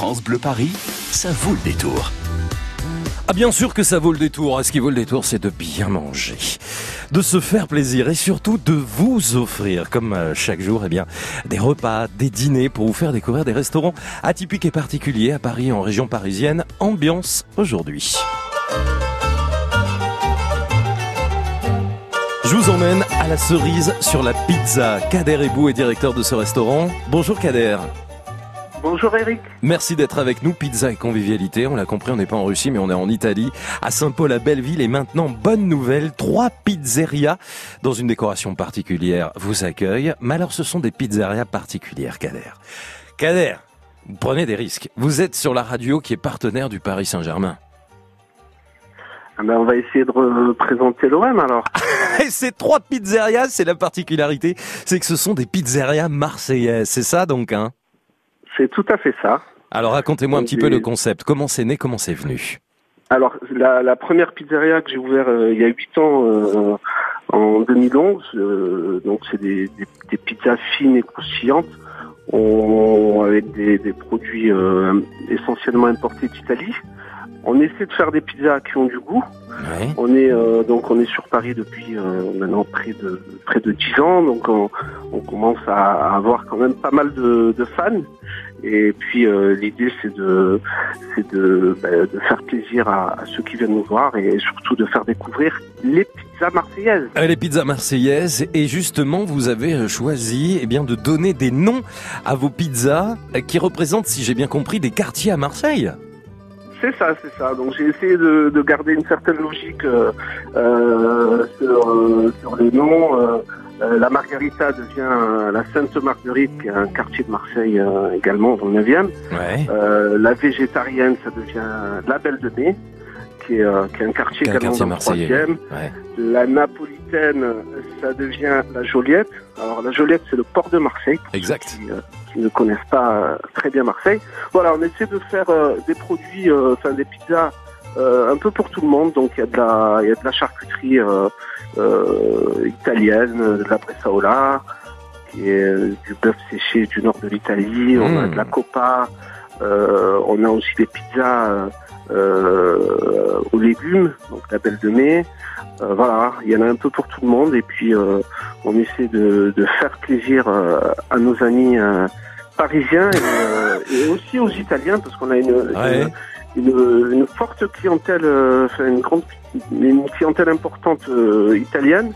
France Bleu Paris, ça vaut le détour. Ah bien sûr que ça vaut le détour. Ce qui vaut le détour, c'est de bien manger, de se faire plaisir et surtout de vous offrir, comme euh, chaque jour, eh bien, des repas, des dîners pour vous faire découvrir des restaurants atypiques et particuliers à Paris, en région parisienne. Ambiance aujourd'hui. Je vous emmène à la cerise sur la pizza. Kader Ebou est directeur de ce restaurant. Bonjour Kader. Bonjour Eric. Merci d'être avec nous. Pizza et convivialité. On l'a compris, on n'est pas en Russie, mais on est en Italie, à Saint-Paul, à Belleville. Et maintenant, bonne nouvelle, trois pizzerias dans une décoration particulière vous accueillent. Mais alors, ce sont des pizzerias particulières, Kader. Kader, vous prenez des risques. Vous êtes sur la radio qui est partenaire du Paris Saint-Germain. Ah ben, on va essayer de représenter l'OM alors. Et ces trois pizzerias, c'est la particularité, c'est que ce sont des pizzerias marseillaises. C'est ça donc, hein? C'est tout à fait ça. Alors racontez-moi un petit peu le concept. Comment c'est né, comment c'est venu? Alors la, la première pizzeria que j'ai ouverte euh, il y a 8 ans euh, en 2011, euh, donc c'est des, des, des pizzas fines et croustillantes, on, avec des, des produits essentiellement importés d'Italie. On essaie de faire des pizzas qui ont du goût. On est euh, donc on est sur Paris depuis euh, maintenant près de près de 10 ans, donc on, on commence à, à avoir quand même pas mal de, de fans. Et puis euh, l'idée c'est de c'est de, bah, de faire plaisir à, à ceux qui viennent nous voir et surtout de faire découvrir les pizzas marseillaises. Euh, Les pizzas marseillaises et justement vous avez euh, choisi eh bien de donner des noms à vos pizzas qui représentent si j'ai bien compris des quartiers à Marseille. C'est ça, c'est ça. Donc j'ai essayé de, de garder une certaine logique euh, euh, sur, sur les noms. Euh, la Margarita devient euh, la Sainte Marguerite, qui est un quartier de Marseille euh, également dans le 9e. Ouais. Euh, la végétarienne, ça devient la Belle de Mai, qui est, euh, qui est un quartier Qui est un également quartier dans le marseillais. 3e. Ouais. La napolitaine, ça devient la Joliette. Alors la Joliette, c'est le port de Marseille, Exact. qui, euh, qui ne connaissent pas euh, très bien Marseille. Voilà, on essaie de faire des produits, euh, enfin des pizzas un peu pour tout le monde. Donc il y a de la, il y a de la charcuterie euh, euh, italienne, de la bresaola, qui est euh, du bœuf séché du nord de l'Italie. On a Mm. de la copa. euh, on a aussi des pizzas euh, euh, aux légumes, donc la belle de mai. Euh, voilà, il y en a un peu pour tout le monde et puis euh, on essaie de, de faire plaisir euh, à nos amis euh, parisiens et, euh, et aussi aux Italiens parce qu'on a une, Ouais. une, une- une forte clientèle, euh, enfin une grande une clientèle importante euh, italienne.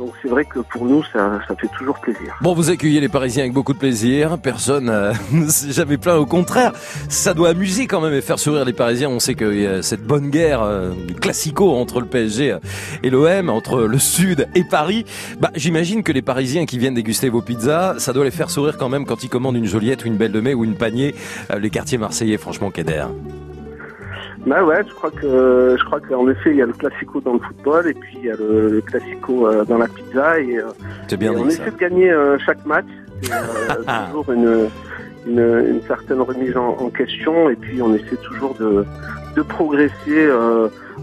Donc c'est vrai que pour nous ça, ça fait toujours plaisir. Bon, vous accueillez les Parisiens avec beaucoup de plaisir. Personne euh, ne s'est jamais plaint. Au contraire, ça doit amuser quand même et faire sourire les Parisiens. On sait qu'il y a cette bonne guerre euh, classico entre le PSG et l'OM, entre le Sud et Paris. Bah, j'imagine que les Parisiens qui viennent déguster vos pizzas, ça doit les faire sourire quand même quand ils commandent une Joliette ou une Belle de Mai ou une Panier. Euh, les quartiers marseillais, franchement, Kader. Bah ouais, je crois que je crois qu'en effet il y a le classico dans le football et puis il y a le, le classico euh, dans la pizza et, euh, C'est bien et on ça. essaie de gagner euh, chaque match. C'est toujours une, une, une certaine remise en, en question et puis on essaie toujours de, de progresser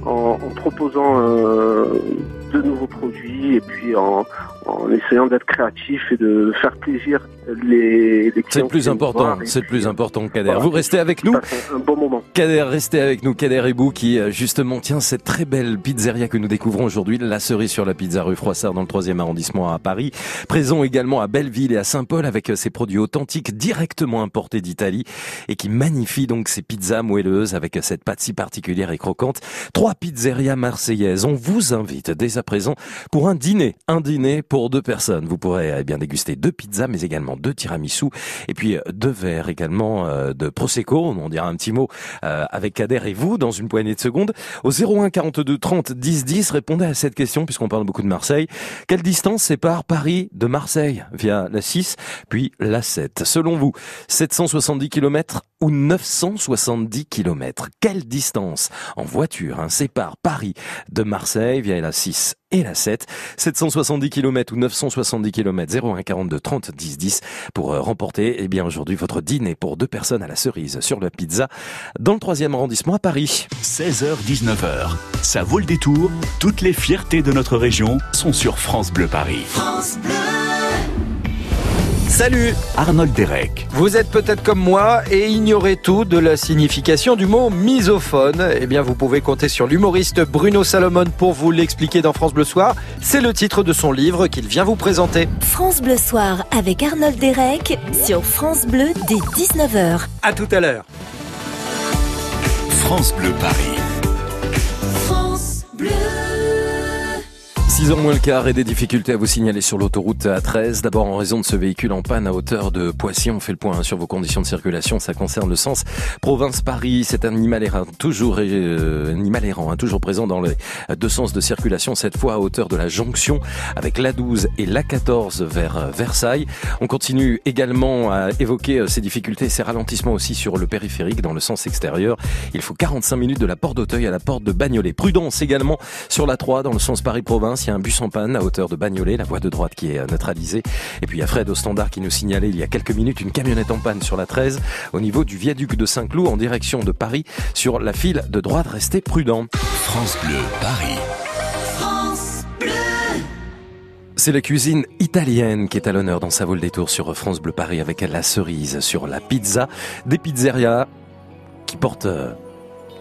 en, en proposant de nouveaux produits et puis en, en essayant d'être créatif et de faire plaisir les, les clients. C'est le plus important. C'est le plus euh, important, Kader. voilà. Vous restez avec nous. un, bon moment. Kader, restez avec nous. Kader Ebou qui, euh, justement, tient cette très belle pizzeria que nous découvrons aujourd'hui, la cerise sur la pizza rue Froissart dans le 3e arrondissement à Paris. Présent également à Belleville et à Saint-Paul avec euh, ses produits authentiques directement importés d'Italie et qui magnifie donc ces pizzas moelleuses avec cette pâte si particulière et croquante. Trois pizzerias marseillaises. On vous invite dès à présent pour un dîner. Un dîner pour deux personnes. Vous pourrez eh bien déguster deux pizzas mais également deux tiramisu et puis euh, deux verres également euh, de Prosecco. On dira un petit mot euh, avec Kader et vous dans une poignée de secondes. Au 01 42 30 10 10, répondez à cette question puisqu'on parle beaucoup de Marseille. Quelle distance sépare Paris de Marseille? Via la 6 puis la 7 Selon vous, 770 km ou 970 km Quelle distance en voiture hein, sépare Paris de Marseille via la 6 et la 7 770 km ou 970 km 01 42 30 10 10 pour euh, remporter eh bien aujourd'hui votre dîner pour deux personnes à la cerise sur la pizza dans le 3e arrondissement à Paris. 16h-19h, ça vaut le détour. Toutes les fiertés de notre région sont sur France Bleu Paris. France Bleu. Salut Arnold Derek. Vous êtes peut-être comme moi et ignorez tout de la signification du mot misophone. Eh bien, vous pouvez compter sur l'humoriste Bruno Salomon pour vous l'expliquer dans France Bleu Soir. C'est le titre de son livre qu'il vient vous présenter. France Bleu Soir avec Arnold Derek sur France Bleu dès 19h. À tout à l'heure. France Bleu Paris. 6 h moins le quart et des difficultés à vous signaler sur l'autoroute A13. D'abord en raison de ce véhicule en panne à hauteur de Poissy. On fait le point hein, sur vos conditions de circulation. Ça concerne le sens province-Paris. C'est un animal errant, toujours, euh, animal errant, hein, toujours présent dans les deux sens de circulation. Cette fois à hauteur de la jonction avec l'A12 et l'A14 vers euh, Versailles. On continue également à évoquer euh, ces difficultés ces ralentissements aussi sur le périphérique dans le sens extérieur. Il faut 45 minutes de la porte d'Auteuil à la porte de Bagnolet. Prudence également sur la 3 dans le sens Paris-Province un bus en panne à hauteur de Bagnolet, la voie de droite qui est euh, neutralisée. Et puis il y a Fred au standard qui nous signalait il y a quelques minutes une camionnette en panne sur la 13 au niveau du viaduc de Saint-Cloud en direction de Paris sur la file de droite. Restez prudent. France Bleu, Paris. C'est la cuisine italienne qui est à l'honneur dans sa vol des tours sur France Bleu Paris avec la cerise sur la pizza des pizzerias qui portent euh,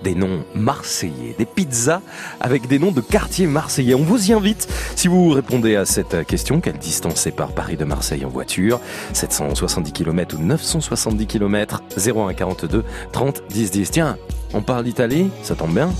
des noms marseillais, des pizzas avec des noms de quartiers marseillais. On vous y invite si vous répondez à cette question. Quelle distance sépare Paris de Marseille en voiture? 770 km ou 970 km 01 42 30 10 10. Tiens, on parle d'Italie, ça tombe bien.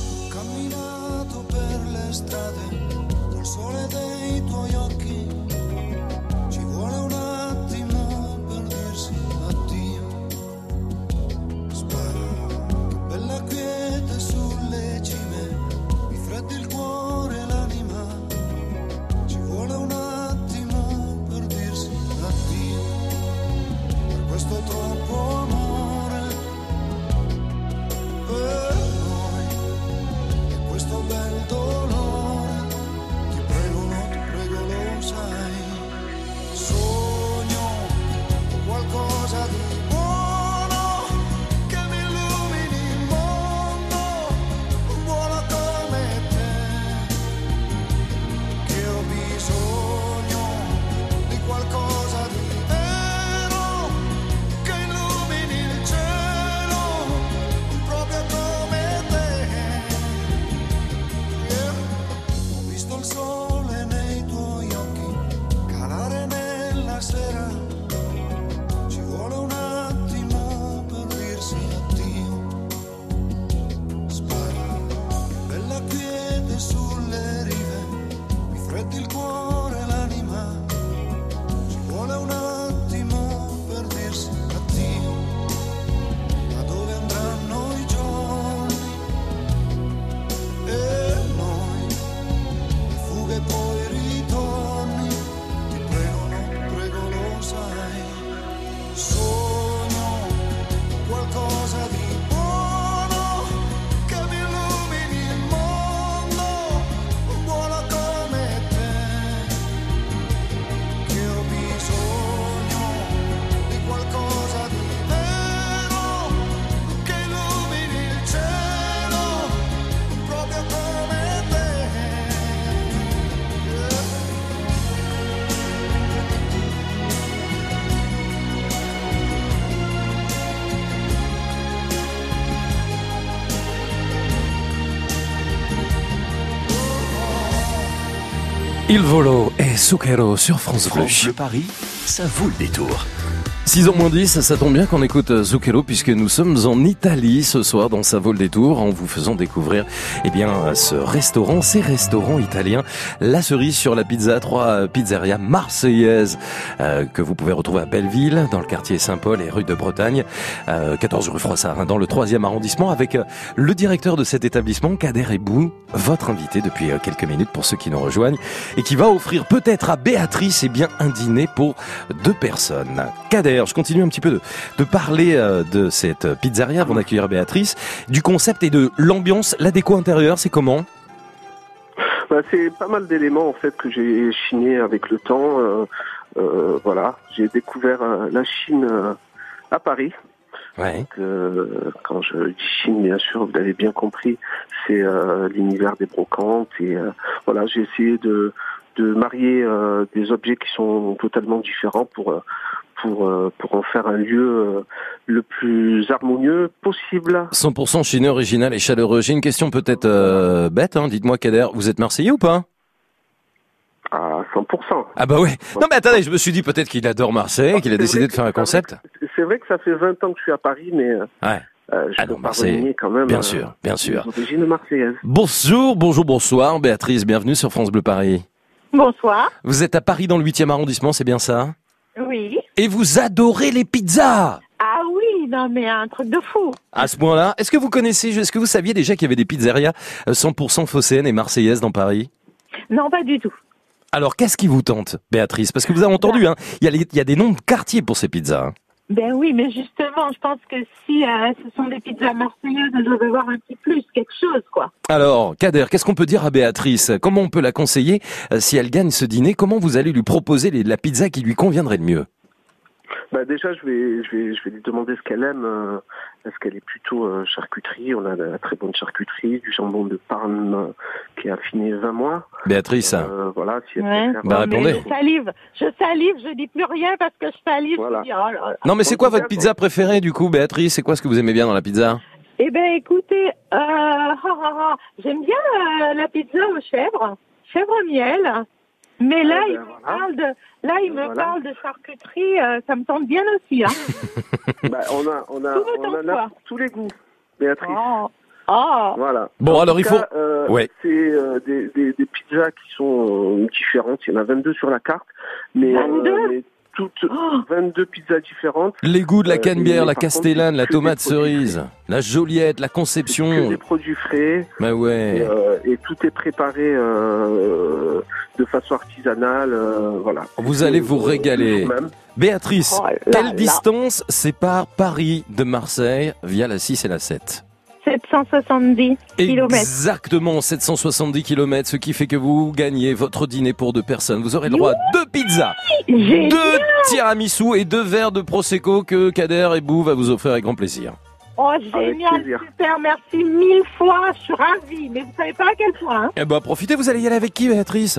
Il volo et Zucchero sur France Bleu. France Bleu Paris, ça vaut le détour. 6h moins 10, ça tombe bien qu'on écoute euh, Zucchero puisque nous sommes en Italie ce soir dans sa vol des tours en vous faisant découvrir eh bien ce restaurant, ces restaurants italiens, la cerise sur la pizza, trois euh, pizzerias marseillaises euh, que vous pouvez retrouver à Belleville dans le quartier Saint-Paul et rue de Bretagne, 14 rue Froissart hein, dans le 3e arrondissement avec le directeur de cet établissement Kader Ebou, votre invité depuis quelques minutes pour ceux qui nous rejoignent et qui va offrir peut-être à Béatrice eh bien un dîner pour deux personnes. Kader je continue un petit peu de, parler euh, de cette pizzeria avant d'accueillir Béatrice, du concept et de l'ambiance, la déco intérieure, c'est comment? Bah, C'est pas mal d'éléments en fait que j'ai chiné avec le temps. Euh, euh, voilà, j'ai découvert la Chine à Paris. Ouais. quand je dis Chine, bien sûr, vous l'avez bien compris, c'est l'univers des brocantes et voilà, j'ai essayé de de marier des objets qui sont totalement différents pour pour euh, pour en faire un lieu euh, le plus harmonieux possible. 100% chineux, original et chaleureux. J'ai une question peut-être euh, bête, hein. dites-moi Kader, vous êtes marseillais ou pas? À 100%. Ah bah ouais. Non mais attendez, je me suis dit peut-être qu'il adore Marseille, qu'il a décidé de faire un concept. C'est vrai que ça fait 20 ans que je suis à Paris, mais Ouais, euh, je Ah non, pas Marseille, quand même. bien euh, sûr, bien sûr. Bonjour, bonjour, bonsoir, Béatrice, bienvenue sur France Bleu Paris. Bonsoir. Vous êtes à Paris dans le 8e arrondissement, c'est bien ça? Oui. Et vous adorez les pizzas Ah oui, non mais un truc de fou. À ce point-là, est-ce que vous connaissez, est-ce que vous saviez déjà qu'il y avait des pizzerias euh, 100% phocéennes et marseillaises dans Paris? Non, pas du tout. Alors, qu'est-ce qui vous tente, Béatrice? Parce que vous avez entendu, hein, il y, a les- il y a des noms de quartiers pour ces pizzas. hein. Ben oui, mais justement, je pense que si euh, ce sont des pizzas marseillaises, elles doivent avoir un petit plus, quelque chose, quoi. Alors, Kader, qu'est-ce qu'on peut dire à Béatrice? Comment on peut la conseiller euh, si elle gagne ce dîner? Comment vous allez lui proposer les- la pizza qui lui conviendrait le mieux? Bah déjà, je vais, je vais, je vais lui demander ce qu'elle aime. euh, Est-ce qu'elle est plutôt euh, charcuterie On a de la très bonne charcuterie, du jambon de Parme euh, qui est affiné 20 mois. Béatrice Euh, voilà, si elle Ouais. Bah, euh, répondez. Je salive, je salive, je dis plus rien parce que je salive. Voilà. Je dis, oh là là. Non, mais c'est quoi votre pizza préférée du coup, Béatrice? C'est quoi ce que vous aimez bien dans la pizza? Eh ben écoutez, euh, ah, ah, ah, j'aime bien euh, la pizza aux chèvres, chèvre miel. Mais là, ben, il me voilà. parle de, là, il me Voilà. parle de charcuterie, euh, ça me tente bien aussi, hein. bah, on a, on a, Tout on autant en que toi. a pour tous les goûts, Béatrice. oh, oh. Voilà. Bon, En alors, il faut- euh, Ouais. C'est euh, des, des, des pizzas qui sont euh, différentes. Il y en a 22 sur la carte, mais, 22? mais toutes Oh. 22 pizzas différentes. Les goûts de la Euh, canebière, et la castellane, la que tomate cerise, la joliette, la Que conception. des produits frais. Bah Et, ouais. euh, et tout est préparé euh, façon artisanale. euh, voilà. Vous allez vous régaler. Béatrice, Oh là quelle là. distance sépare Paris de Marseille via la 6 et la 7 770 kilomètres. Exactement, 770 km, ce qui fait que vous gagnez votre dîner pour deux personnes. Vous aurez le droit à deux pizzas, deux tiramisu et deux verres de Prosecco que Kader et Bou va vous offrir avec grand plaisir. Oh, génial, super, merci mille fois, je suis ravie, mais vous savez pas à quel point. Hein? Eh ben, profitez, vous allez y aller avec qui, Béatrice?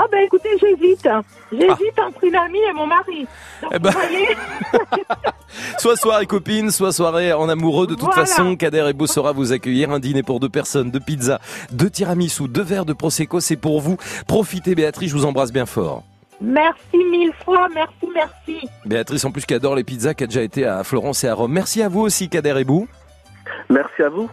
Ah ben écoutez, j'hésite. J'hésite entre une amie et mon mari. Donc, Ah. Eh ben. vous voyez, Soit soirée copine, soit soirée en amoureux. De toute Voilà. façon, Kader et Beau saura vous accueillir. Un dîner pour deux personnes, deux pizzas, deux tiramisu, deux verres de Prosecco, c'est pour vous. Profitez, Béatrice, je vous embrasse bien fort. merci mille fois, merci, merci. Béatrice, en plus, qui adore les pizzas, qui a déjà été à Florence et à Rome. Merci à vous aussi, Kader et Bou. Merci à vous.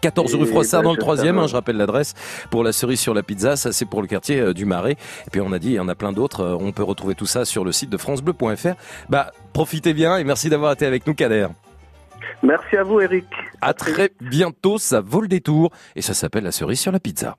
14 rue Froissart ben, dans le troisième, hein, je rappelle l'adresse pour la cerise sur la pizza, ça c'est pour le quartier euh, du Marais. Et puis on a dit, il y en a plein d'autres, euh, on peut retrouver tout ça sur le site de francebleu.fr. Bah, profitez bien et merci d'avoir été avec nous Kader. Merci à vous, Eric. À très bientôt, ça vaut le détour et ça s'appelle la cerise sur la pizza.